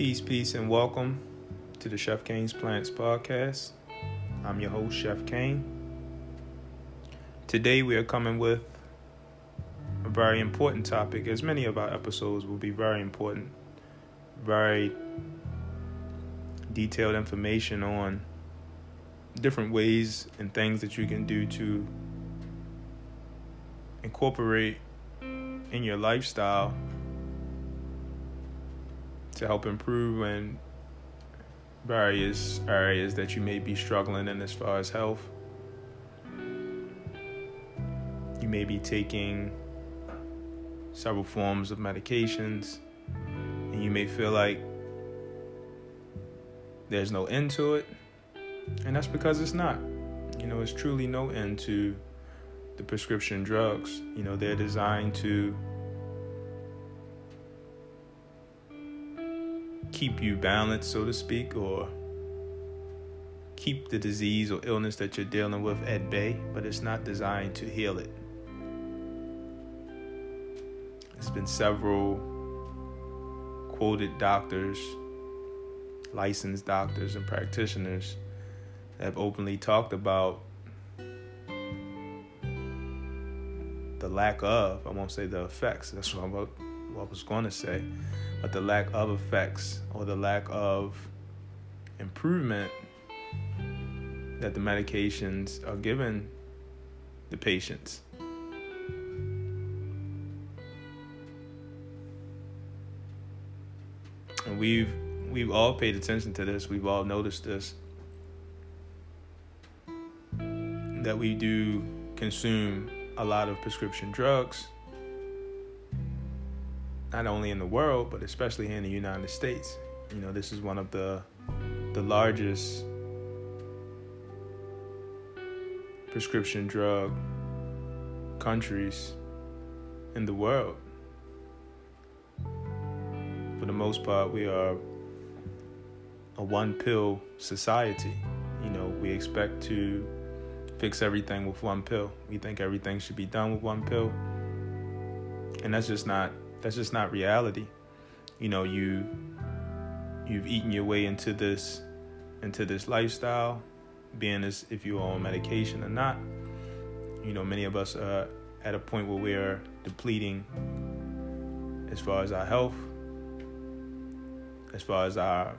Peace, peace, and welcome to the Chef Kane's Plants podcast. I'm your host, Chef Kane. Today we are coming with a very important topic, as many of our episodes will be very important, very detailed information on different ways and things that you can do to incorporate in your lifestyle to help improve in various areas that you may be struggling in as far as health. You may be taking several forms of medications, and you may feel like there's no end to it, and that's because it's not. You know, it's truly no end to the prescription drugs. You know, they're designed to keep you balanced, so to speak, or keep the disease or illness that you're dealing with at bay, but it's not designed to heal it. There's been several quoted doctors, licensed doctors, and practitioners that have openly talked about the lack of, I won't say the effects, that's what, I'm, what I was going to say, but the lack of effects or the lack of improvement that the medications are given the patients. And we've we've all paid attention to this. We've all noticed this. That we do consume a lot of prescription drugs not only in the world but especially here in the United States. You know, this is one of the the largest prescription drug countries in the world. For the most part, we are a one pill society. You know, we expect to fix everything with one pill. We think everything should be done with one pill. And that's just not that's just not reality. You know, you you've eaten your way into this into this lifestyle, being as if you're on medication or not. You know, many of us are at a point where we're depleting as far as our health, as far as our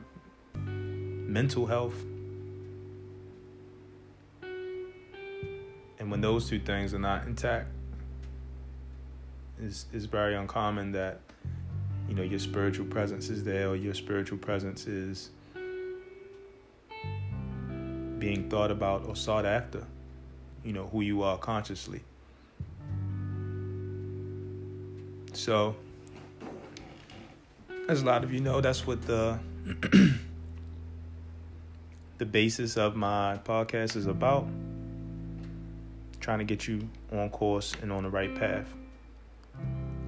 mental health. And when those two things are not intact, is is very uncommon that you know your spiritual presence is there or your spiritual presence is being thought about or sought after you know who you are consciously. So as a lot of you know that's what the the basis of my podcast is about. Trying to get you on course and on the right path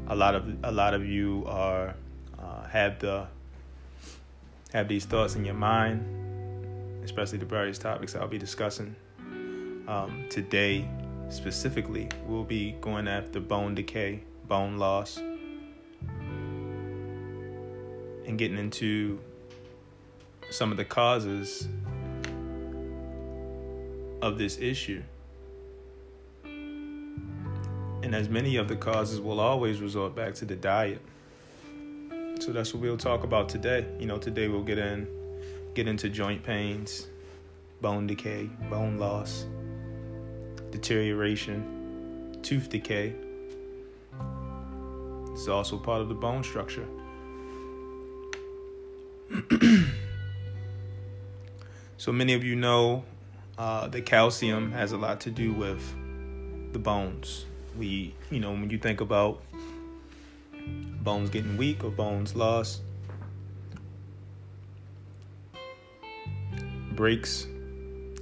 a lot of a lot of you are uh, have the have these thoughts in your mind, especially the various topics I'll be discussing um, today. Specifically, we'll be going after bone decay, bone loss, and getting into some of the causes of this issue and as many of the causes will always resort back to the diet. So that's what we'll talk about today. You know, today we'll get in get into joint pains, bone decay, bone loss, deterioration, tooth decay. It's also part of the bone structure. so many of you know uh, that calcium has a lot to do with the bones we you know when you think about bones getting weak or bones lost breaks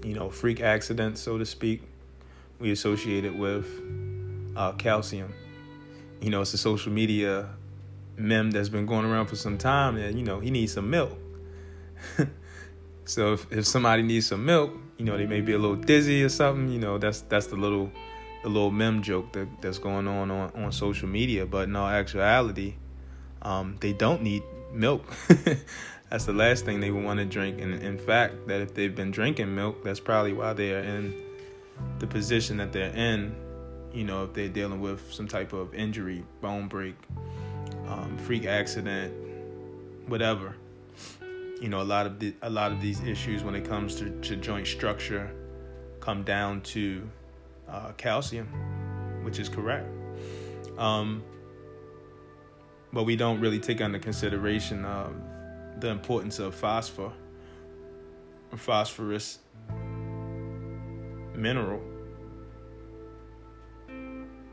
you know freak accidents so to speak we associate it with uh, calcium. You know it's a social media meme that's been going around for some time and you know he needs some milk. So if, if somebody needs some milk you know they may be a little dizzy or something you know that's that's the little the little meme joke that, that's going on, on on social media, but in all actuality, um, they don't need milk. that's the last thing they would want to drink. And in fact, that if they've been drinking milk, that's probably why they are in the position that they're in. You know, if they're dealing with some type of injury, bone break, um, freak accident, whatever. You know, a lot of the, a lot of these issues when it comes to, to joint structure come down to uh, calcium, which is correct. Um, but we don't really take under consideration uh, the importance of phosphor, phosphorus mineral,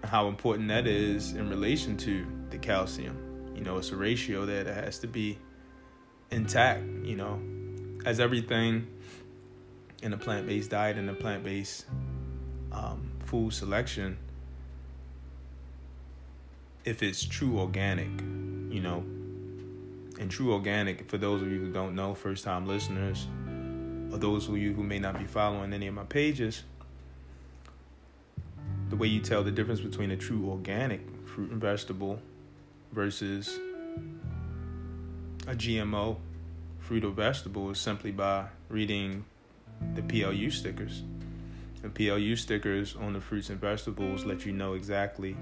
how important that is in relation to the calcium. You know, it's a ratio there that has to be intact, you know, as everything in a plant based diet and a plant based um, food selection, if it's true organic, you know, and true organic, for those of you who don't know, first time listeners, or those of you who may not be following any of my pages, the way you tell the difference between a true organic fruit and vegetable versus a GMO fruit or vegetable is simply by reading the PLU stickers. And PLU stickers on the fruits and vegetables let you know exactly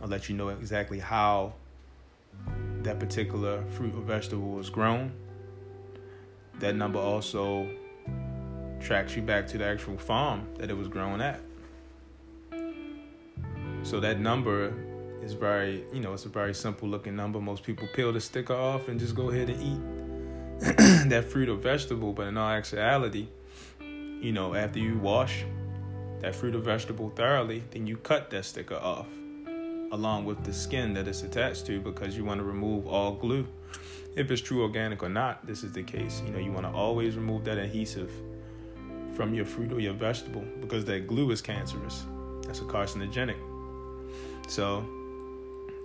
I'll let you know exactly how that particular fruit or vegetable was grown. That number also tracks you back to the actual farm that it was grown at. So that number is very, you know, it's a very simple looking number. Most people peel the sticker off and just go ahead and eat that fruit or vegetable. But in all actuality, you know, after you wash that fruit or vegetable thoroughly, then you cut that sticker off along with the skin that it's attached to because you want to remove all glue. If it's true organic or not, this is the case. You know, you want to always remove that adhesive from your fruit or your vegetable because that glue is cancerous. That's a carcinogenic. So,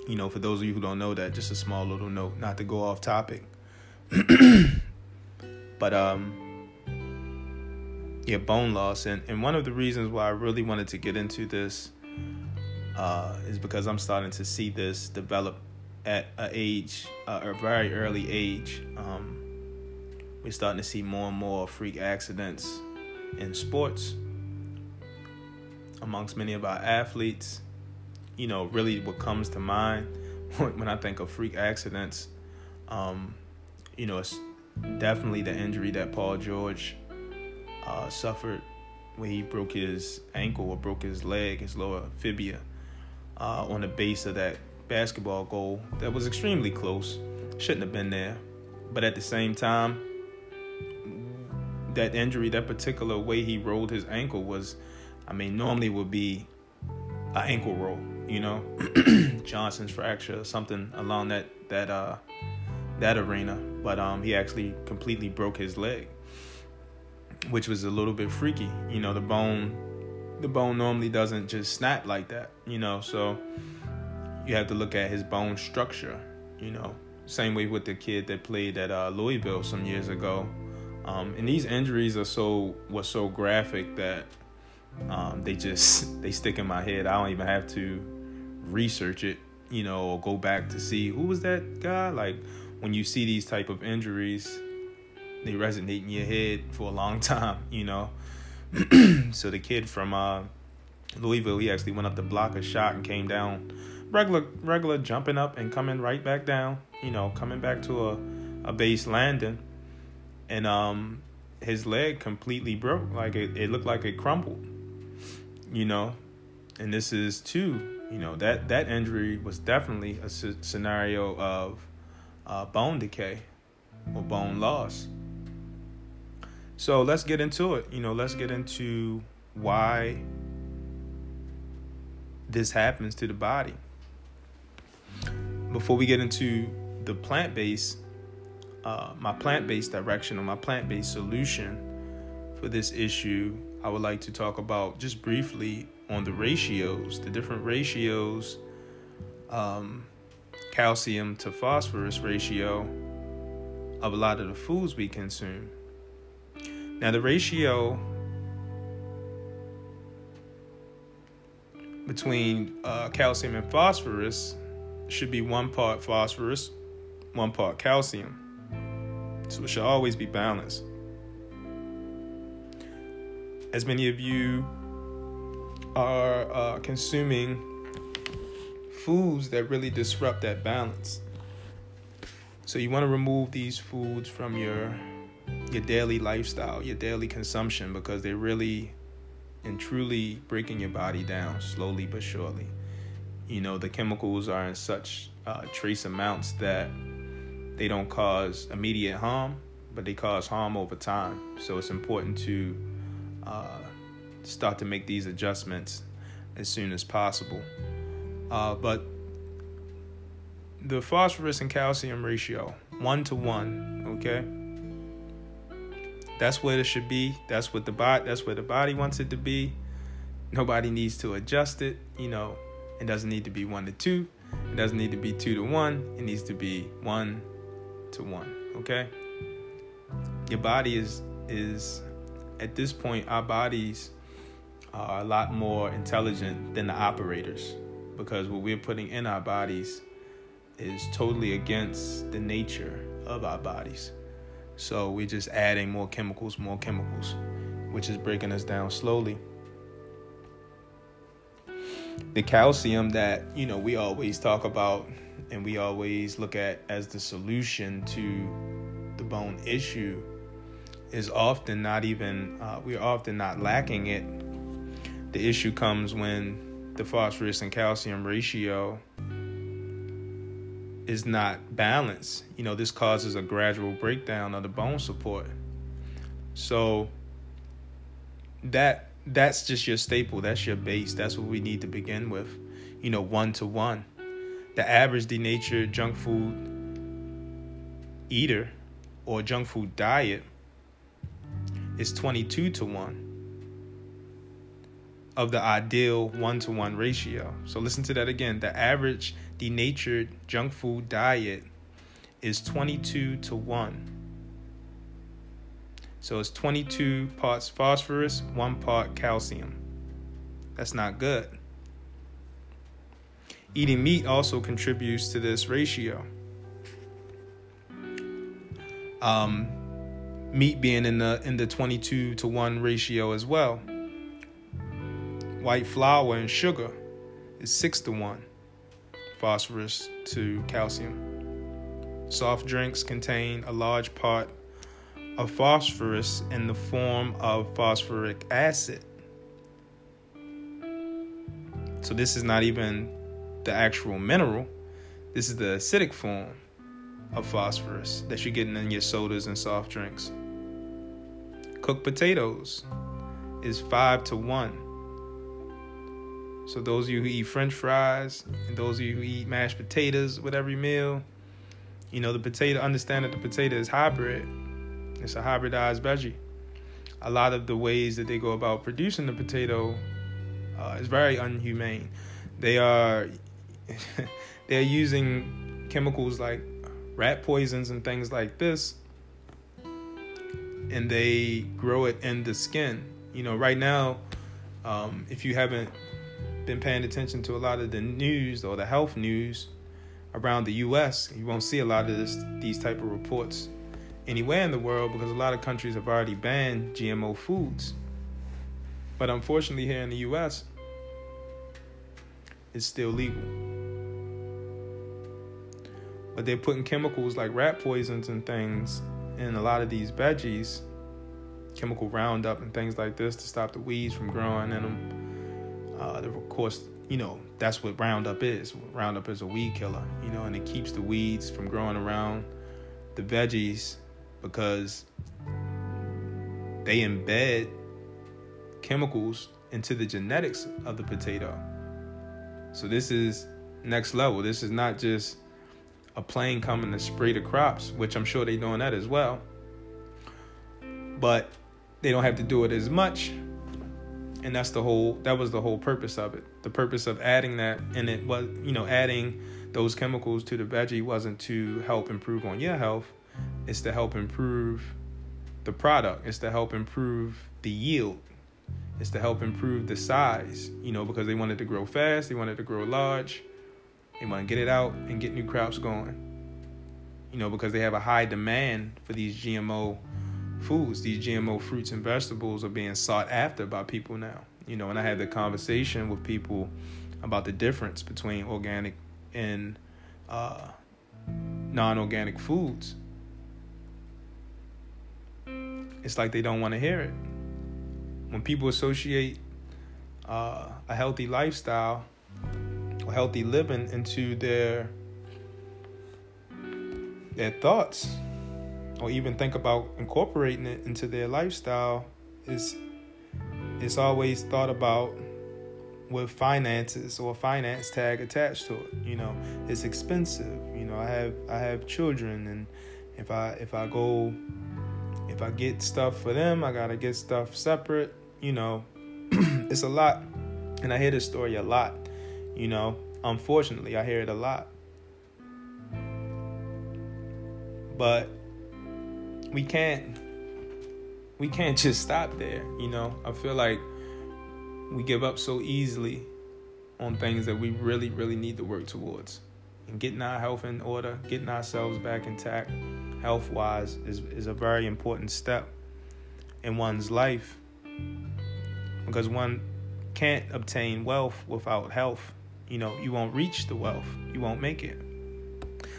you know, for those of you who don't know that, just a small little note, not to go off topic. but um yeah, bone loss and, and one of the reasons why I really wanted to get into this uh, is because I'm starting to see this develop at a age, uh, a very early age. Um, we're starting to see more and more freak accidents in sports amongst many of our athletes. You know, really what comes to mind when I think of freak accidents, um, you know, it's definitely the injury that Paul George uh, suffered when he broke his ankle or broke his leg, his lower fibia uh, on the base of that basketball goal that was extremely close. Shouldn't have been there. But at the same time, that injury, that particular way he rolled his ankle was, I mean, normally would be an ankle roll, you know, Johnson's fracture, something along that that uh that arena. But um, he actually completely broke his leg, which was a little bit freaky. You know, the bone the bone normally doesn't just snap like that, you know. So you have to look at his bone structure, you know. Same way with the kid that played at uh, Louisville some years ago. Um, and these injuries are so was so graphic that um, they just they stick in my head. I don't even have to research it, you know, or go back to see who was that guy. Like when you see these type of injuries, they resonate in your head for a long time, you know. so the kid from uh, Louisville, he actually went up to block a shot and came down regular, regular jumping up and coming right back down. You know, coming back to a a base landing, and um, his leg completely broke. Like it, it looked like it crumbled. You know, and this is too. You know that that injury was definitely a scenario of uh, bone decay or bone loss. So let's get into it. You know, let's get into why this happens to the body. Before we get into the plant based, uh, my plant based direction or my plant based solution for this issue, I would like to talk about just briefly on the ratios, the different ratios, um, calcium to phosphorus ratio of a lot of the foods we consume. Now, the ratio between uh, calcium and phosphorus should be one part phosphorus, one part calcium. So it should always be balanced. As many of you are uh, consuming foods that really disrupt that balance. So you want to remove these foods from your your daily lifestyle, your daily consumption because they're really and truly breaking your body down slowly but surely. You know, the chemicals are in such uh, trace amounts that they don't cause immediate harm, but they cause harm over time. So it's important to uh, start to make these adjustments as soon as possible. Uh, but the phosphorus and calcium ratio, one to one, okay? That's what it should be. That's what the body that's where the body wants it to be. Nobody needs to adjust it, you know. It doesn't need to be one to two. It doesn't need to be two to one. It needs to be one to one. Okay? Your body is is at this point our bodies are a lot more intelligent than the operators because what we're putting in our bodies is totally against the nature of our bodies. So we're just adding more chemicals, more chemicals, which is breaking us down slowly. The calcium that, you know, we always talk about and we always look at as the solution to the bone issue is often not even, uh, we're often not lacking it. The issue comes when the phosphorus and calcium ratio is not balanced, you know, this causes a gradual breakdown of the bone support. So that that's just your staple, that's your base. That's what we need to begin with. You know, one to one. The average denatured junk food eater or junk food diet is 22 to 1 of the ideal 1 to 1 ratio. So listen to that again. The average denatured junk food diet is 22 to 1. So it's 22 parts phosphorus, 1 part calcium. That's not good. Eating meat also contributes to this ratio. Um, meat being in the in the 22 to 1 ratio as well. White flour and sugar is 6 to 1 phosphorus to calcium. Soft drinks contain a large part of phosphorus in the form of phosphoric acid. So, this is not even the actual mineral, this is the acidic form of phosphorus that you're getting in your sodas and soft drinks. Cooked potatoes is 5 to 1 so those of you who eat French fries and those of you who eat mashed potatoes with every meal, you know the potato. Understand that the potato is hybrid. It's a hybridized veggie. A lot of the ways that they go about producing the potato uh, is very unhumane. They are they're using chemicals like rat poisons and things like this, and they grow it in the skin. You know, right now, um, if you haven't been paying attention to a lot of the news or the health news around the U.S., you won't see a lot of this, these type of reports anywhere in the world because a lot of countries have already banned GMO foods. But unfortunately, here in the U.S., it's still legal. But they're putting chemicals like rat poisons and things in a lot of these veggies, chemical Roundup and things like this to stop the weeds from growing in them uh, of course, you know, that's what Roundup is. Roundup is a weed killer, you know, and it keeps the weeds from growing around the veggies because they embed chemicals into the genetics of the potato. So this is next level. This is not just a plane coming to spray the crops, which I'm sure they're doing that as well. But they don't have to do it as much and that's the whole that was the whole purpose of it. The purpose of adding that and it was you know adding those chemicals to the veggie wasn't to help improve on your health. It's to help improve the product. It's to help improve the yield. It's to help improve the size you know because they wanted to grow fast they wanted to grow large. They want to get it out and get new crops going you know, because they have a high demand for these GMO foods. These GMO fruits and vegetables are being sought after by people now. You know, and I had the conversation with people about the difference between organic and uh, non-organic foods. It's like they don't want to hear it. When people associate uh, a healthy lifestyle or healthy living into their their thoughts, or even think about incorporating it into their lifestyle, is it's always thought about with finances or finance tag attached to it. You know, it's expensive. You know, I have I have children, and if I if I go if I get stuff for them, I gotta get stuff separate. You know, it's a lot, and I hear this story a lot. You know, unfortunately, I hear it a lot. But we can't we can't just stop there, you know. I feel like we give up so easily on things that we really, really need to work towards. And getting our health in order, getting ourselves back intact, health wise, is, is a very important step in one's life. Because one can't obtain wealth without health. You know, you won't reach the wealth, you won't make it.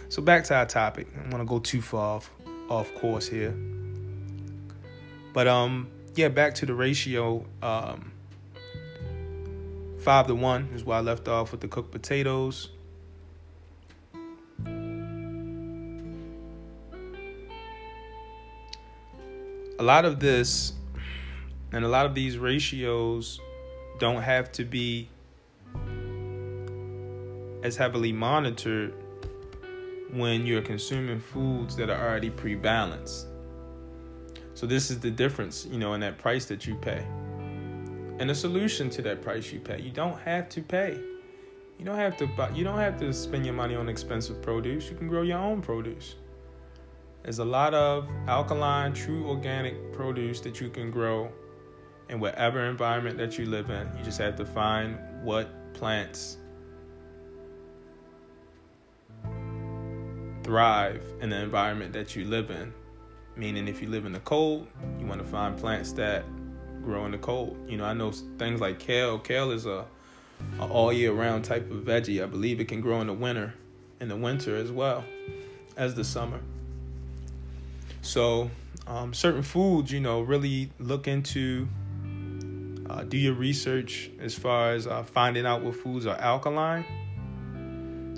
So, back to our topic. I don't want to go too far off, off course here. But, um, yeah, back to the ratio. Um, Five to one is why I left off with the cooked potatoes. A lot of this and a lot of these ratios don't have to be as heavily monitored when you're consuming foods that are already pre-balanced. So this is the difference, you know, in that price that you pay and the solution to that price you pay. You don't have to pay. You don't have to buy, you don't have to spend your money on expensive produce. You can grow your own produce. There's a lot of alkaline, true organic produce that you can grow in whatever environment that you live in. You just have to find what plants thrive in the environment that you live in. Meaning, if you live in the cold, you want to find plants that grow in the cold. You know, I know things like kale. Kale is a, a all year round type of veggie. I believe it can grow in the winter, in the winter as well as the summer. So, um, certain foods, you know, really look into. Uh, do your research as far as uh, finding out what foods are alkaline.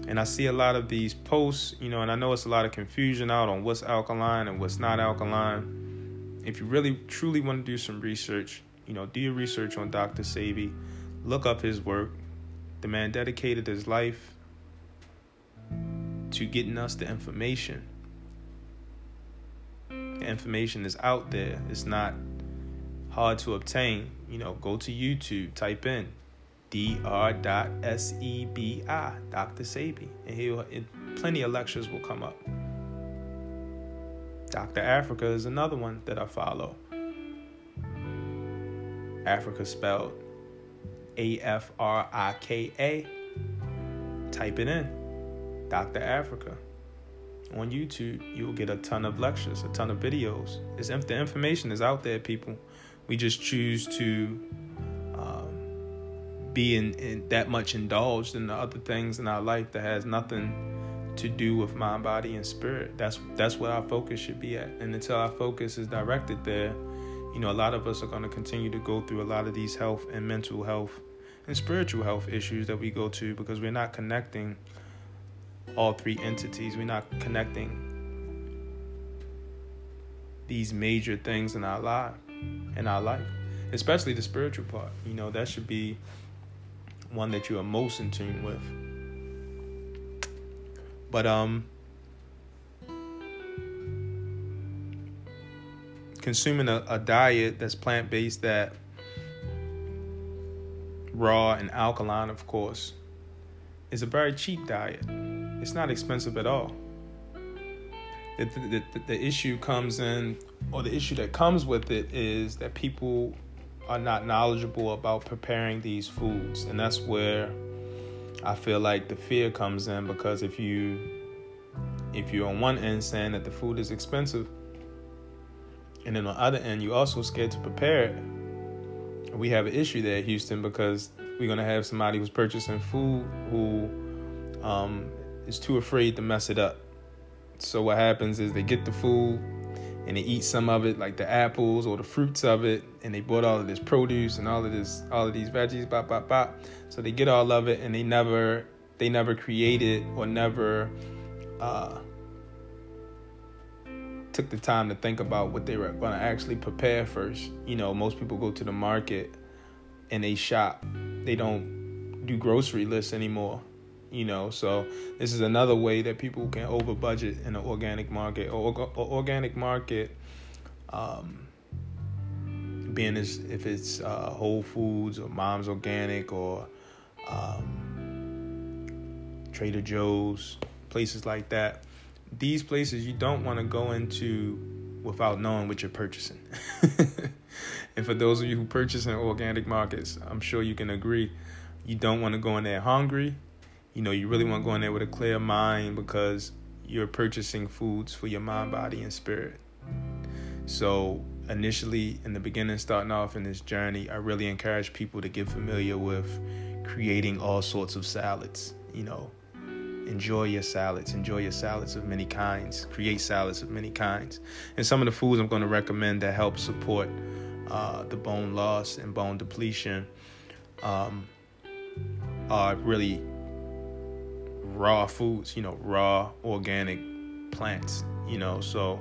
And I see a lot of these posts, you know, and I know it's a lot of confusion out on what's alkaline and what's not alkaline if you really truly want to do some research, you know, do your research on Dr. Sebi, look up his work. The man dedicated his life to getting us the information. The information is out there. It's not hard to obtain. You know, go to YouTube, type in dr.sebi, Dr. Sebi, and he'll and plenty of lectures will come up. Dr. Afrika is another one that I follow. Afrika spelled A F R I K A. Type it in. Dr. Afrika. On YouTube, you will get a ton of lectures, a ton of videos. It's, the information is out there, people. We just choose to be in, in that much indulged in the other things in our life that has nothing to do with mind, body, and spirit. That's that's what our focus should be at. And until our focus is directed there, you know, a lot of us are going to continue to go through a lot of these health and mental health and spiritual health issues that we go to because we're not connecting all three entities. We're not connecting these major things in our life, in our life, especially the spiritual part. You know, that should be one that you are most in tune with. But um consuming a, a diet that's plant based that raw and alkaline of course is a very cheap diet. It's not expensive at all. The, the, the, the issue comes in, or the issue that comes with it is that people are not knowledgeable about preparing these foods. And that's where I feel like the fear comes in because if you if you're on one end saying that the food is expensive, and then on the other end, you're also scared to prepare it, we have an issue there Houston because we're gonna have somebody who's purchasing food who um, is too afraid to mess it up. So what happens is they get the food and they eat some of it, like the apples or the fruits of it, and they bought all of this produce and all of this, all of these veggies, bop bop bop. So they get all of it, and they never, they never created or never uh, took the time to think about what they were going to actually prepare first. You know, most people go to the market and they shop. They don't do grocery lists anymore you know? So this is another way that people can over budget in an organic market or, or organic market um, being as if it's uh, whole foods or mom's organic or um, trader joe's places like that. These places you don't want to go into without knowing what you're purchasing. And for those of you who purchase in organic markets i'm sure you can agree you don't want to go in there hungry you know, you really want to go in there with a clear mind because you're purchasing foods for your mind, body, and spirit. So, initially, in the beginning, starting off in this journey, I really encourage people to get familiar with creating all sorts of salads. You know, enjoy your salads, enjoy your salads of many kinds, create salads of many kinds. And some of the foods I'm going to recommend that help support uh, the bone loss and bone depletion um, are really raw foods, you know, raw organic plants, you know. So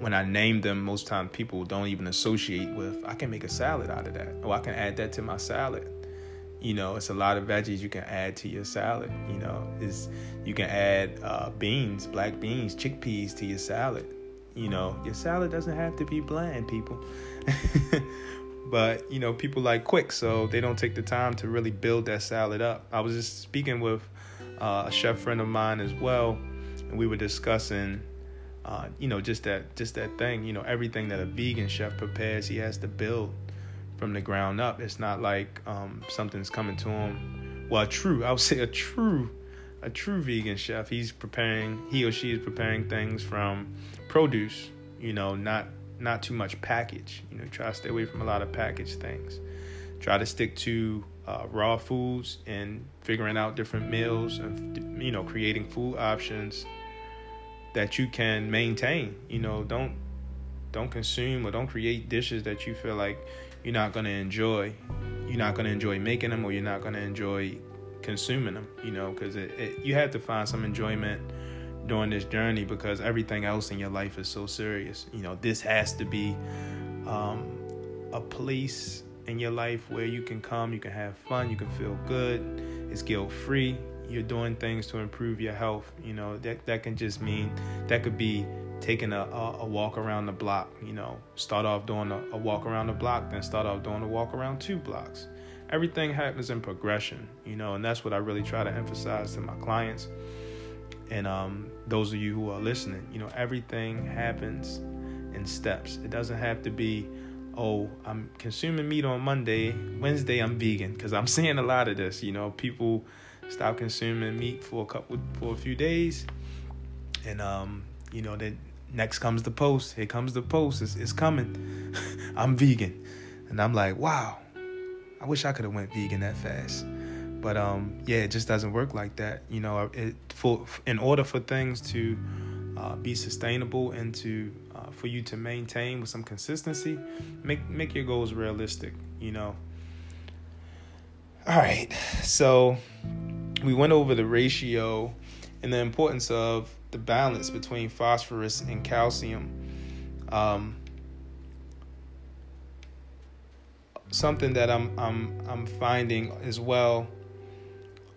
when I name them, most times people don't even associate with I can make a salad out of that. Or I can add that to my salad. You know, it's a lot of veggies you can add to your salad. You know, is you can add uh, beans, black beans, chickpeas to your salad. You know, your salad doesn't have to be bland, people. but you know, people like quick, so they don't take the time to really build that salad up. I was just speaking with uh, a chef friend of mine as well, and we were discussing, uh, you know, just that just that thing. You know, everything that a vegan chef prepares, he has to build from the ground up. It's not like um, something's coming to him. Well, true, I would say a true, a true vegan chef. He's preparing, he or she is preparing things from produce. You know, not not too much package. You know, try to stay away from a lot of packaged things. Try to stick to uh, raw foods and figuring out different meals and you know creating food options that you can maintain. You know don't don't consume or don't create dishes that you feel like you're not going to enjoy. You're not going to enjoy making them or you're not going to enjoy consuming them you know because you have to find some enjoyment during this journey because everything else in your life is so serious. You know this has to be um, a place in your life where you can come, you can have fun, you can feel good. It's guilt free. You're doing things to improve your health. You know that that can just mean that could be taking a, a, a walk around the block. You know, start off doing a, a walk around the block, then start off doing a walk around two blocks. Everything happens in progression. You know, and that's what I really try to emphasize to my clients and um, those of you who are listening. You know, everything happens in steps. It doesn't have to be oh, I'm consuming meat on Monday, Wednesday I'm vegan because I'm seeing a lot of this. You know, people stop consuming meat for a couple for a few days, and um, you know, then next comes the post. Here comes the post. It's, it's coming. I'm vegan, and I'm like, wow. I wish I could have went vegan that fast, but um, yeah, it just doesn't work like that. You know, it for in order for things to uh, be sustainable and to uh, for you to maintain with some consistency, make make your goals realistic. You know. All right, so we went over the ratio and the importance of the balance between phosphorus and calcium. Um, something that I'm I'm I'm finding as well.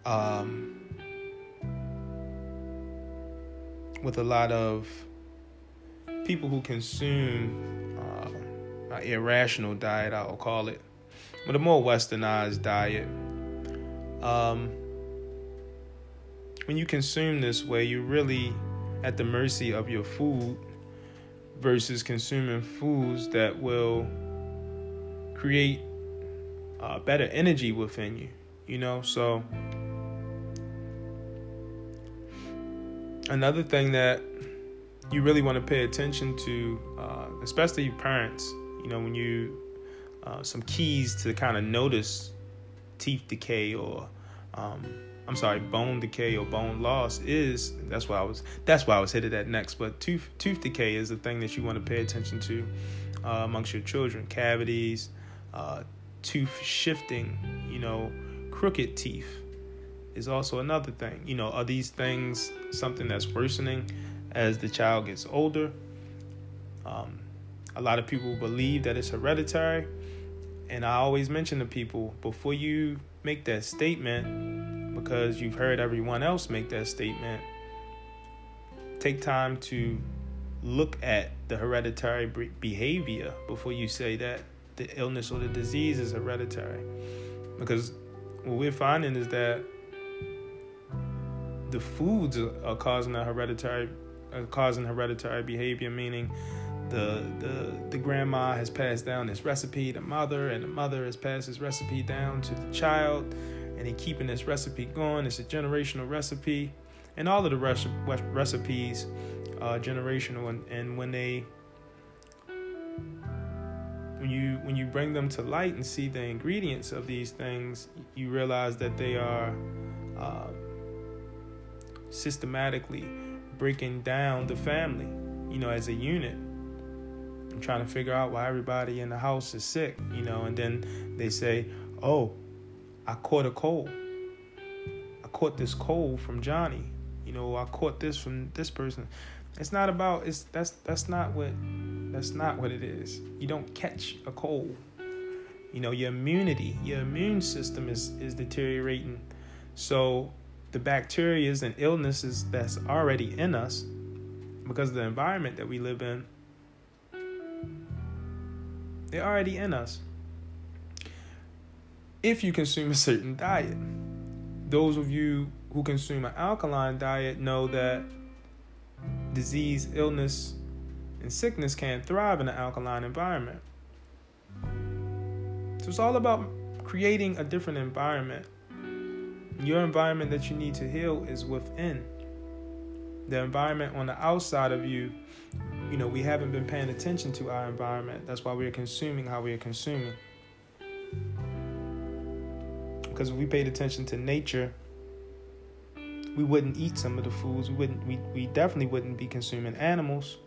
Um, with a lot of people who consume uh, an irrational diet, I'll call it, but a more westernized diet. Um, when you consume this way, you're really at the mercy of your food versus consuming foods that will create uh, better energy within you. You know, so another thing that you really want to pay attention to, uh, especially parents, you know, when you uh, some keys to kind of notice teeth decay or um, I'm sorry, bone decay or bone loss is that's why I was that's why I was headed at next. But tooth tooth decay is the thing that you want to pay attention to uh, amongst your children. Cavities, uh, tooth shifting, you know, crooked teeth is also another thing. You know, are these things something that's worsening as the child gets older? Um, a lot of people believe that it's hereditary. And I always mention to people before you make that statement, because you've heard everyone else make that statement, take time to look at the hereditary behavior before you say that the illness or the disease is hereditary. Because what we're finding is that the foods are causing a hereditary are causing hereditary behavior, meaning the the the grandma has passed down this recipe to mother, and the mother has passed this recipe down to the child, and they keeping this recipe going. It's a generational recipe, and all of the rec- recipes are generational, and, and when they when you when you bring them to light and see the ingredients of these things, you realize that they are uh, systematically breaking down the family, you know, as a unit. I'm trying to figure out why everybody in the house is sick, you know, and then they say, "Oh, I caught a cold. I caught this cold from Johnny. You know, I caught this from this person." It's not about it's that's that's not what that's not what it is. You don't catch a cold. You know, your immunity, your immune system is is deteriorating. So the bacteria and illnesses that's already in us because of the environment that we live in they're already in us. If you consume a certain diet those of you who consume an alkaline diet know that disease illness and sickness can't thrive in an alkaline environment. So it's all about creating a different environment your environment that you need to heal is within. The environment on the outside of you, you know, we haven't been paying attention to our environment. That's why we're consuming how we are consuming. Because if we paid attention to nature, we wouldn't eat some of the foods. We wouldn't we, we definitely wouldn't be consuming animals.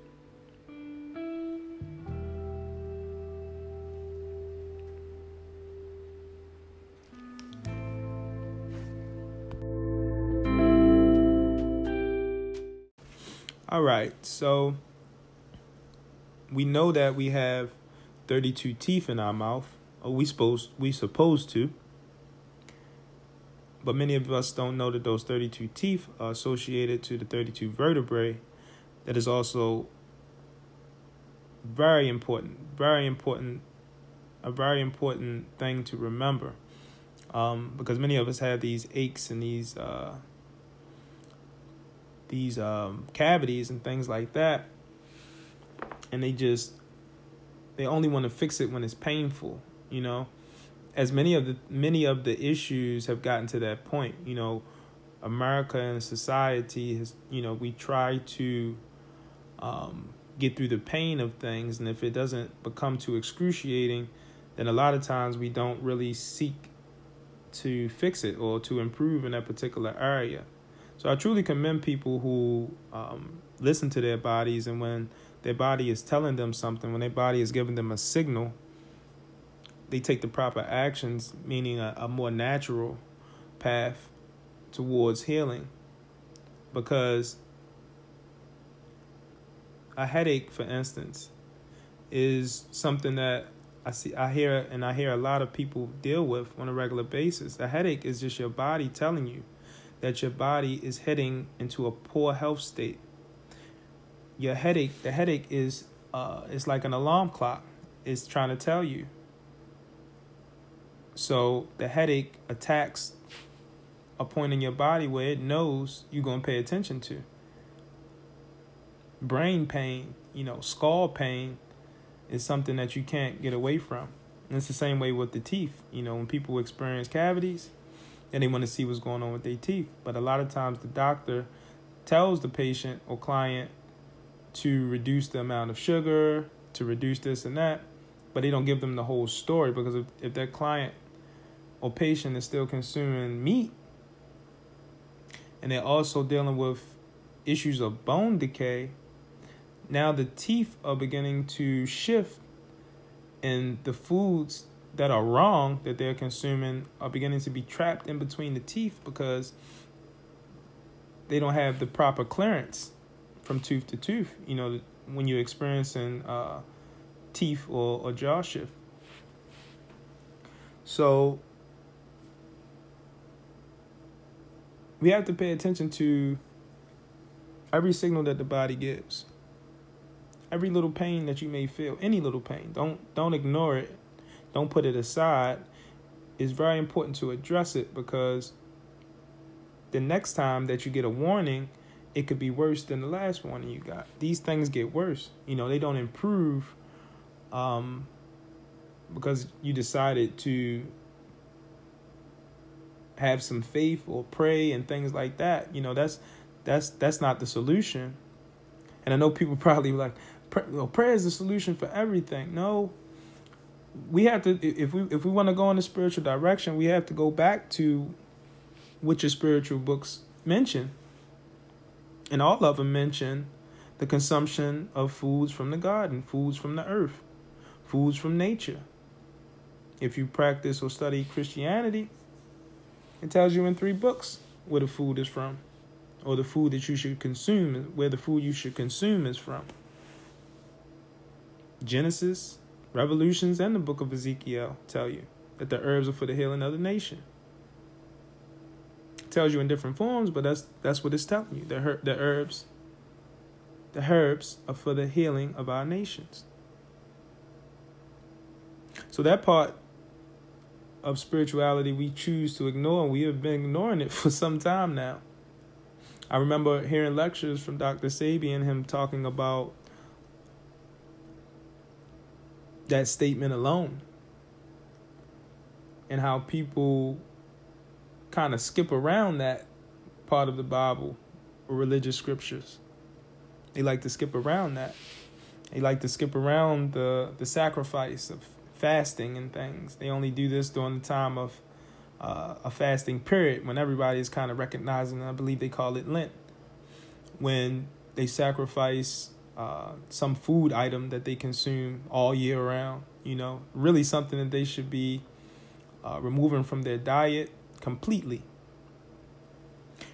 All right, so we know that we have 32 teeth in our mouth. Or we supposed we supposed to. But many of us don't know that those 32 teeth are associated to the 32 vertebrae. That is also very important, very important, a very important thing to remember. Um, because many of us have these aches and these uh, these um, cavities and things like that, and they just they only want to fix it when it's painful, you know. As many of the many of the issues have gotten to that point, you know, America and society has, you know, we try to um, get through the pain of things, and if it doesn't become too excruciating, then a lot of times we don't really seek to fix it or to improve in that particular area. So I truly commend people who um, listen to their bodies, and when their body is telling them something, when their body is giving them a signal, they take the proper actions, meaning a, a more natural path towards healing. Because a headache, for instance, is something that I see I hear and I hear a lot of people deal with on a regular basis. A headache is just your body telling you that your body is heading into a poor health state. Your headache, the headache is uh, like an alarm clock. It's trying to tell you. So the headache attacks a point in your body where it knows you're gonna pay attention to. Brain pain, you know, skull pain is something that you can't get away from. And it's the same way with the teeth. You know, when people experience cavities, and they want to see what's going on with their teeth. But a lot of times the doctor tells the patient or client to reduce the amount of sugar, to reduce this and that, but they don't give them the whole story because if, if that client or patient is still consuming meat and they're also dealing with issues of bone decay, now the teeth are beginning to shift and the foods that are wrong that they're consuming are beginning to be trapped in between the teeth because they don't have the proper clearance from tooth to tooth. You know, when you're experiencing uh, teeth or, or jaw shift. So we have to pay attention to every signal that the body gives. Every little pain that you may feel, any little pain, don't don't ignore it. Don't put it aside. It's very important to address it because the next time that you get a warning, it could be worse than the last warning you got. These things get worse. You know, they don't improve um, because you decided to have some faith or pray and things like that. You know, that's that's that's not the solution. And I know people probably like, prayer is the solution for everything. No, we have to if we if we want to go in the spiritual direction, we have to go back to what your spiritual books mention. And all of them mention the consumption of foods from the garden, foods from the earth foods from nature. If you practice or study Christianity, it tells you in three books where the food is from, or the food that you should consume, where the food you should consume is from. Genesis, Revelations, and the book of Ezekiel tell you that the herbs are for the healing of the nation. It tells you in different forms, but that's that's what it's telling you. The her- the herbs, the herbs are for the healing of our nations. So that part of spirituality we choose to ignore, and we have been ignoring it for some time now. I remember hearing lectures from Dr. Sabian, him talking about that statement alone and how people kind of skip around that part of the Bible or religious scriptures. They like to skip around that. They like to skip around the, the sacrifice of fasting and things. They only do this during the time of uh, a fasting period when everybody is kind of recognizing, I believe they call it Lent, when they sacrifice uh, some food item that they consume all year round. You know, really something that they should be uh, removing from their diet completely.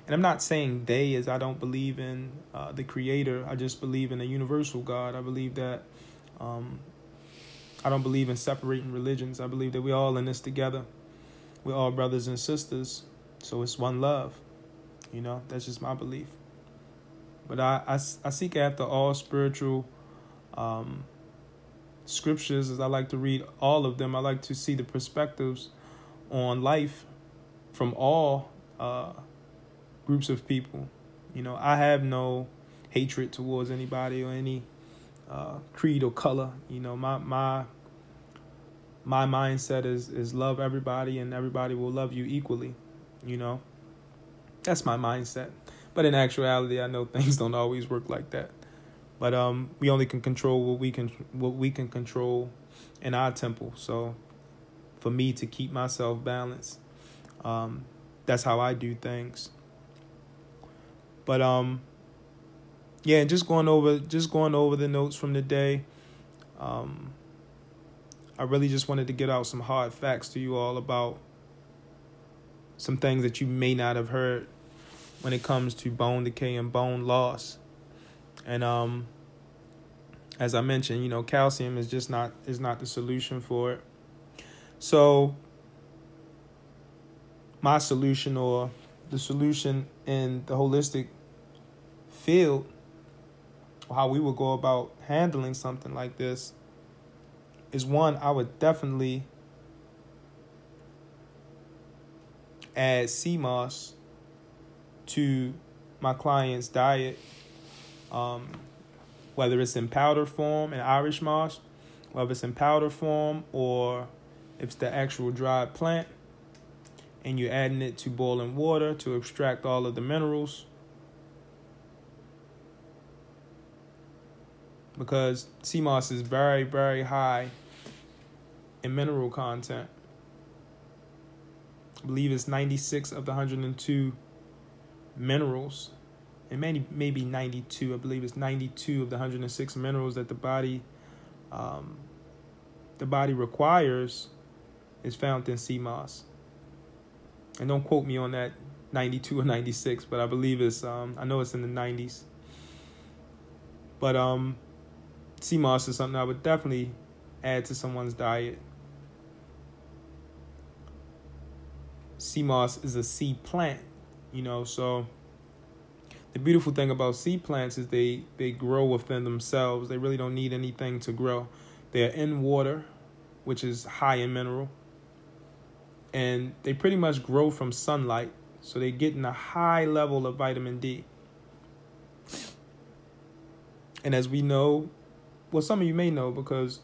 And I'm not saying they, as I don't believe in uh, the Creator. I just believe in a universal God. I believe that um, I don't believe in separating religions. I believe that we're all in this together. We're all brothers and sisters. So it's one love. You know, that's just my belief. But I, I, I seek after all spiritual um, scriptures as I like to read all of them. I like to see the perspectives on life from all uh, groups of people. You know, I have no hatred towards anybody or any uh, creed or color. You know, my my my mindset is is love everybody and everybody will love you equally. You know, that's my mindset. But in actuality, I know things don't always work like that. But um, we only can control what we can what we can control in our temple. So, for me to keep myself balanced, um, that's how I do things. But um, yeah, just going over just going over the notes from the day. Um, I really just wanted to get out some hard facts to you all about some things that you may not have heard when it comes to bone decay and bone loss. And um as I mentioned, you know, calcium is just not is not the solution for it. So my solution or the solution in the holistic field how we would go about handling something like this is one I would definitely add sea moss to my client's diet, um, whether it's in powder form, in Irish moss, whether it's in powder form or if it's the actual dried plant, and you're adding it to boiling water to extract all of the minerals. Because sea moss is very, very high in mineral content. I believe it's 96 of the 102 minerals. And maybe maybe 92. I believe it's 92 of the 106 minerals that the body um, the body requires is found in sea moss. And don't quote me on that 92 or 96, but I believe it's um, I know it's in the 90s. But um sea moss is something I would definitely add to someone's diet. Sea moss is a sea plant, you know, so the beautiful thing about sea plants is they they grow within themselves. They really don't need anything to grow. They're in water, which is high in mineral. And they pretty much grow from sunlight. So they're getting a high level of vitamin D. And as we know, well, some of you may know because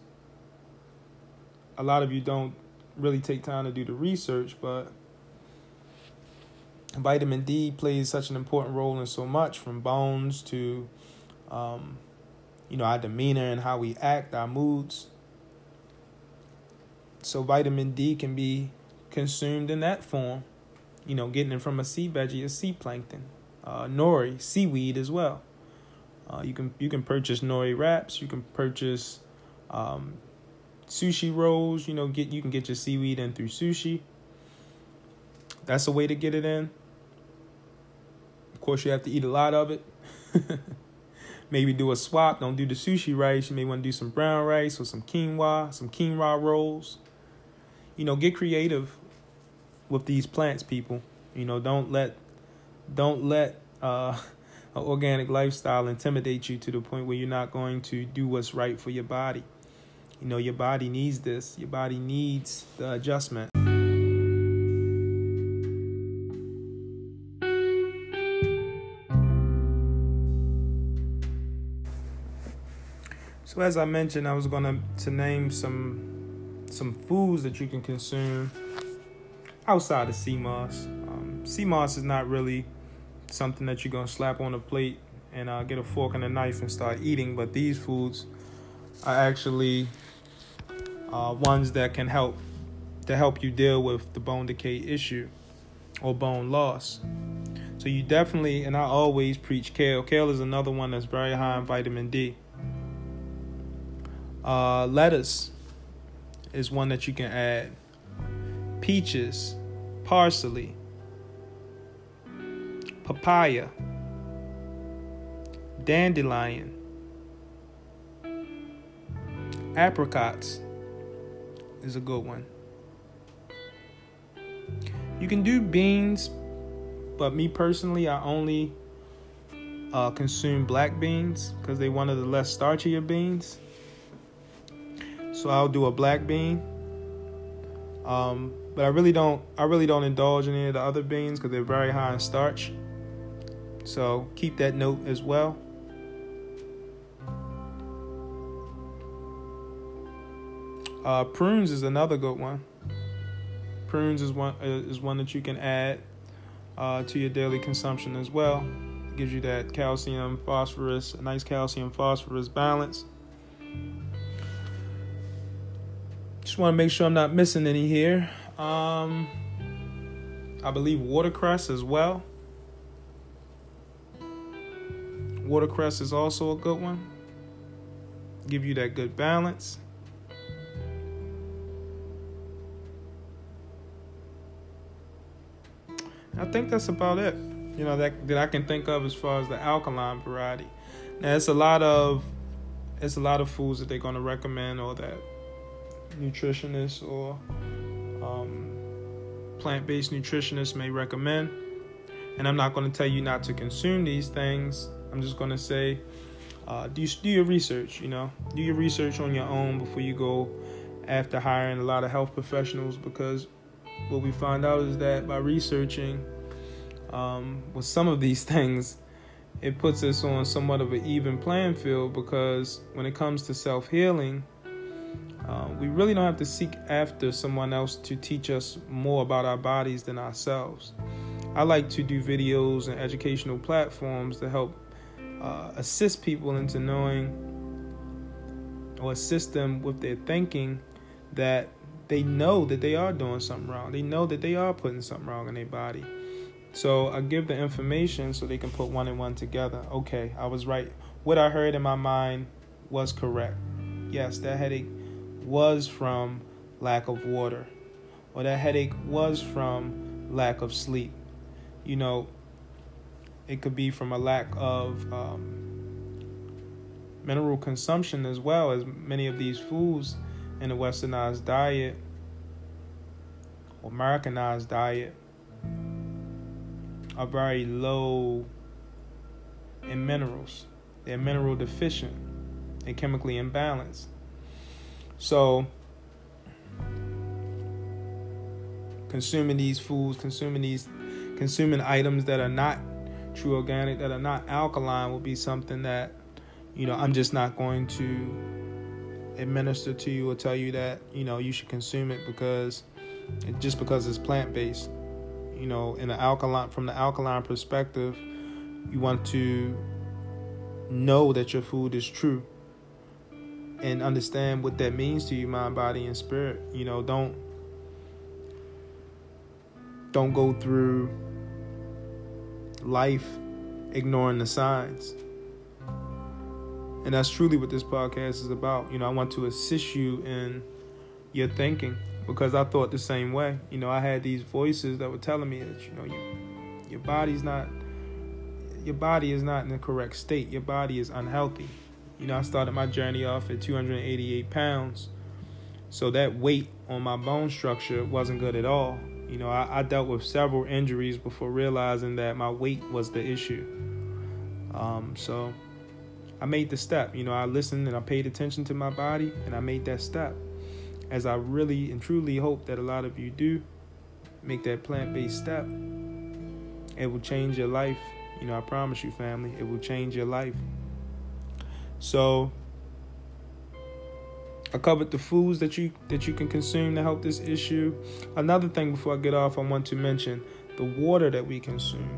a lot of you don't really take time to do the research, but vitamin D plays such an important role in so much from bones to, um, you know, our demeanor and how we act, our moods. So vitamin D can be consumed in that form, you know, getting it from a sea veggie, a sea plankton, uh, nori, seaweed as well. Uh, you can you can purchase nori wraps. You can purchase um, sushi rolls. You know, get you can get your seaweed in through sushi. That's a way to get it in. Course, you have to eat a lot of it. Maybe do a swap. Don't do the sushi rice. You may want to do some brown rice or some quinoa, some quinoa rolls. You know, get creative with these plants, people. You know, don't let don't let uh an organic lifestyle intimidate you to the point where you're not going to do what's right for your body. You know, your body needs this. Your body needs the adjustment. So as I mentioned, I was gonna to name some some foods that you can consume outside of sea moss. Um, sea moss is not really something that you're gonna slap on a plate and uh, get a fork and a knife and start eating. But these foods are actually uh, ones that can help to help you deal with the bone decay issue or bone loss. So you definitely, and I always preach kale. Kale is another one that's very high in vitamin D. Uh, lettuce is one that you can add. Peaches, parsley, papaya, dandelion, apricots is a good one. You can do beans, but me personally, I only uh, consume black beans because they're one of the less starchier beans. So I'll do a black bean. Um, but I really don't. I really don't indulge in any of the other beans because they're very high in starch. So keep that note as well. Uh, prunes is another good one. Prunes is one uh, is one that you can add uh, to your daily consumption as well. It gives you that calcium, phosphorus, a nice calcium phosphorus balance. Just want to make sure I'm not missing any here. Um, I believe watercress as well. Watercress is also a good one. Give you that good balance. I think that's about it. You know that that I can think of as far as the alkaline variety. Now it's a lot of it's a lot of foods that they're going to recommend or that nutritionists or um, plant-based nutritionists may recommend. And I'm not going to tell you not to consume these things. I'm just going to say, uh, do, do your research, you know, do your research on your own before you go after hiring a lot of health professionals because what we find out is that by researching um, with some of these things, it puts us on somewhat of an even playing field because when it comes to self healing, uh, we really don't have to seek after someone else to teach us more about our bodies than ourselves. I like to do videos and educational platforms to help uh, assist people into knowing or assist them with their thinking that they know that they are doing something wrong. They know that they are putting something wrong in their body. So I give the information so they can put one and one together. Okay, I was right. What I heard in my mind was correct. Yes, that headache was from lack of water, or that headache was from lack of sleep. You know, it could be from a lack of um, mineral consumption as well as many of these foods in the westernized diet or Americanized diet are very low in minerals. They're mineral deficient and chemically imbalanced. So, consuming these foods, consuming these, consuming items that are not true organic, that are not alkaline, will be something that, you know, I'm just not going to administer to you or tell you that, you know, you should consume it because, just because it's plant based. You know, in the alkaline, from the alkaline perspective, you want to know that your food is true and understand what that means to you mind body and spirit. You know don't don't go through life ignoring the signs. And that's truly what this podcast is about. You know i want to assist you in your thinking because i thought the same way. You know i had these voices that were telling me that you know you, your body's not your body is not in the correct state. Your body is unhealthy you know, I started my journey off at 288 pounds. So that weight on my bone structure wasn't good at all. You know, I, I dealt with several injuries before realizing that my weight was the issue. Um, so I made the step. You know, I listened and I paid attention to my body and I made that step. As I really and truly hope that a lot of you do make that plant based step, it will change your life. You know, I promise you, family, it will change your life. So I covered the foods that you that you can consume to help this issue. Another thing before I get off, I want to mention the water that we consume.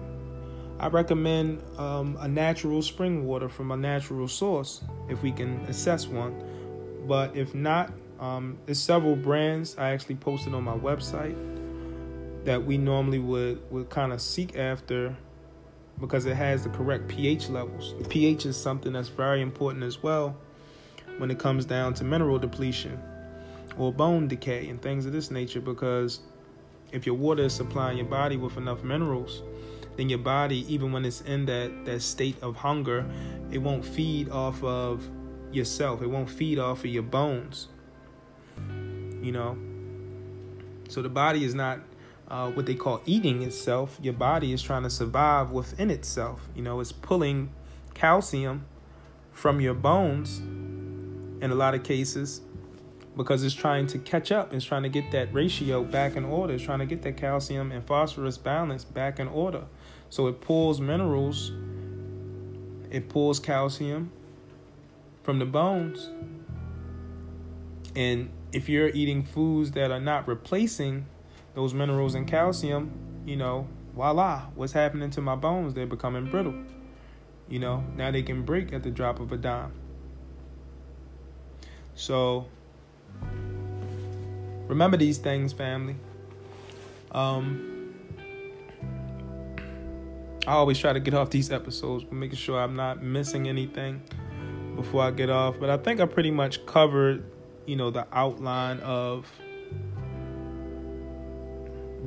I recommend um, a natural spring water from a natural source if we can assess one. But if not, um, there's several brands I actually posted on my website that we normally would would kind of seek after because it has the correct pH levels. pH is something that's very important as well when it comes down to mineral depletion or bone decay and things of this nature because if your water is supplying your body with enough minerals, then your body, even when it's in that, that state of hunger, it won't feed off of yourself. It won't feed off of your bones. You know? So the body is not uh, what they call eating itself. Your body is trying to survive within itself. You know, it's pulling calcium from your bones in a lot of cases because it's trying to catch up. It's trying to get that ratio back in order. It's trying to get that calcium and phosphorus balance back in order. So it pulls minerals, it pulls calcium from the bones. And if you're eating foods that are not replacing those minerals and calcium, you know, voila, what's happening to my bones? They're becoming brittle. You know, now they can break at the drop of a dime. So, remember these things, family. Um, I always try to get off these episodes, but making sure I'm not missing anything before I get off. But I think I pretty much covered, you know, the outline of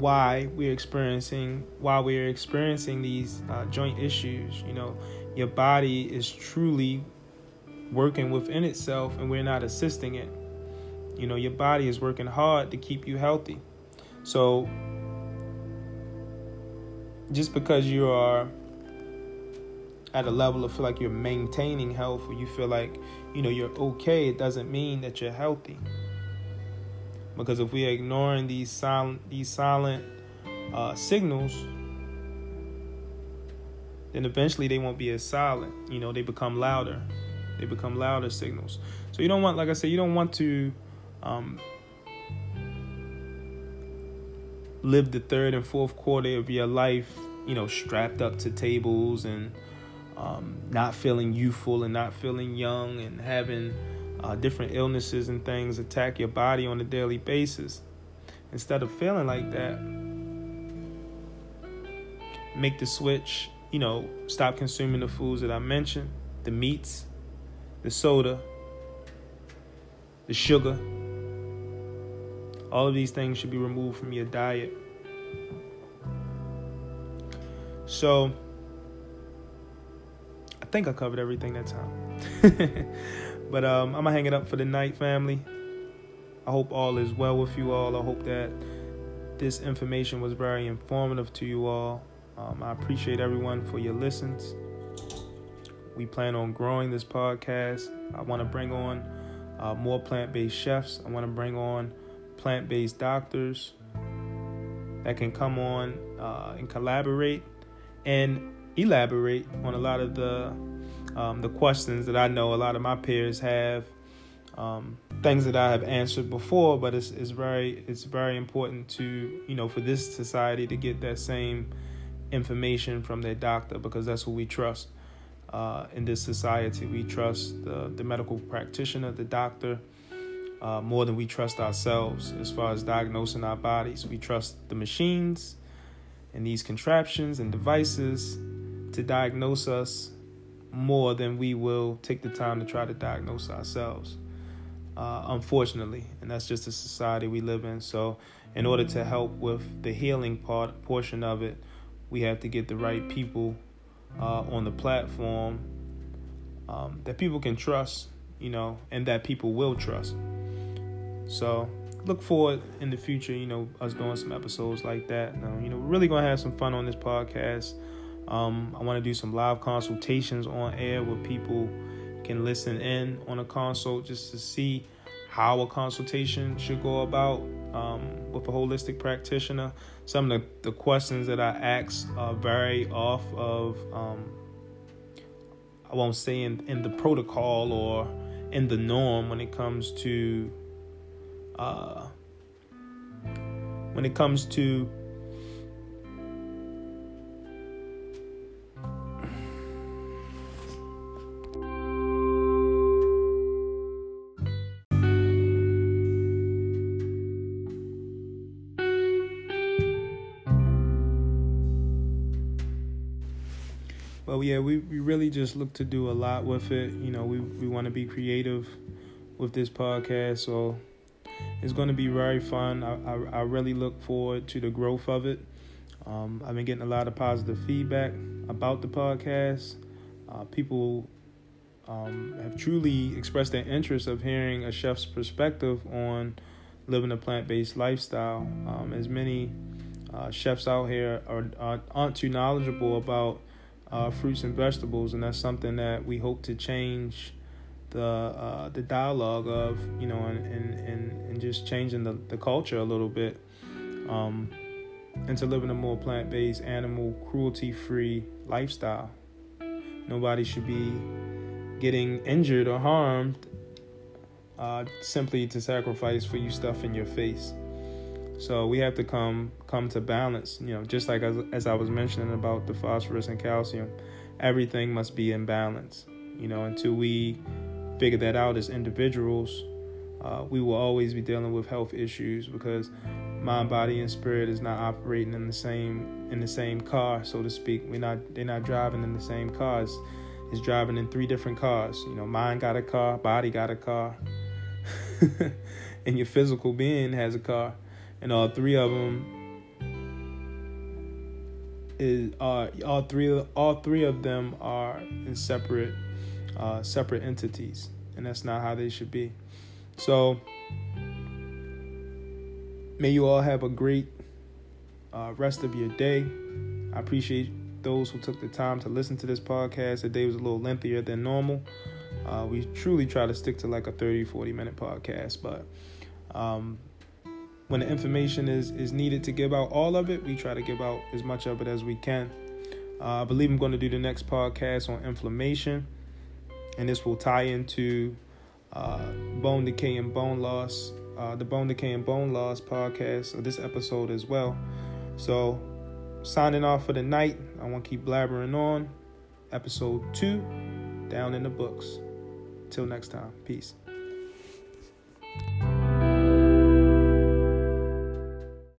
why we're experiencing why we're experiencing these uh, joint issues. You know, your body is truly working within itself, and we're not assisting it. You know, your body is working hard to keep you healthy. So, just because you are at a level of feel like you're maintaining health or you feel like you know you're okay it doesn't mean that you're healthy because if we're ignoring these silent these silent uh, signals, then eventually they won't be as silent. You know, they become louder. They become louder signals. So you don't want, like I said, you don't want to um, live the third and fourth quarter of your life, you know, strapped up to tables and um, not feeling youthful and not feeling young and having uh, different illnesses and things attack your body on a daily basis. Instead of feeling like that, make the switch. You know, stop consuming the foods that I mentioned the meats, the soda, the sugar. All of these things should be removed from your diet. So, I think I covered everything that time. but um, I'm gonna hang it up for the night, family. I hope all is well with you all. I hope that this information was very informative to you all. Um, I appreciate everyone for your listens. We plan on growing this podcast. I want to bring on uh, more plant based chefs. I want to bring on plant based doctors that can come on uh, and collaborate and elaborate on a lot of the um, the questions that I know a lot of my peers have. Um, things that I have answered before, but it's, it's very it's very important to you know for this society to get that same information from their doctor because that's who we trust uh, in this society. We trust the, the medical practitioner, the doctor, uh, more than we trust ourselves as far as diagnosing our bodies. We trust the machines and these contraptions and devices to diagnose us more than we will take the time to try to diagnose ourselves. Uh, unfortunately, and that's just the society we live in. So, in order to help with the healing part portion of it, we have to get the right people uh, on the platform um, that people can trust, you know, and that people will trust. So look forward in the future, you know, us doing some episodes like that. Now, you know, we're really gonna have some fun on this podcast. Um, I want to do some live consultations on air where people can listen in on a consult just to see how a consultation should go about um, with a holistic practitioner. Some of the, the questions that I ask are very off of, um, I won't say in, in the protocol or in the norm when it comes to, uh, when it comes to we, we really just look to do a lot with it. You know, we we want to be creative with this podcast, so it's going to be very fun. I, I, I really look forward to the growth of it. Um, I've been getting a lot of positive feedback about the podcast. Uh, people um, have truly expressed their interest of hearing a chef's perspective on living a plant-based lifestyle. Um, as many uh, chefs out here are, are aren't too knowledgeable about uh, fruits and vegetables, and that's something that we hope to change the uh, the dialogue of you know and and, and, and just changing the, the culture a little bit um, into living a more plant based, animal cruelty free lifestyle. Nobody should be getting injured or harmed uh, simply to sacrifice for you stuff in your face. So we have to come come to balance. You know, just like as, as I was mentioning about the phosphorus and calcium, everything must be in balance. You know, until we figure that out as individuals, uh, we will always be dealing with health issues because mind, body, and spirit is not operating in the same in the same car, so to speak. We're not they're not driving in the same cars. It's driving in three different cars. You know, mind got a car, body got a car, and your physical being has a car and all three of them is uh all three all three of them are in separate uh, separate entities, and that's not how they should be. So may you all have a great uh, rest of your day. I appreciate those who took the time to listen to this podcast. The day was a little lengthier than normal. Uh, we truly try to stick to like a 30, 40 minute podcast, but um, when the information is is needed to give out all of it, we try to give out as much of it as we can. Uh, I believe I'm going to do the next podcast on inflammation, and this will tie into uh, bone decay and bone loss, uh, the bone decay and bone loss podcast, or this episode as well. So, signing off for the night. I want to keep blabbering on. Episode two, down in the books. Till next time, peace.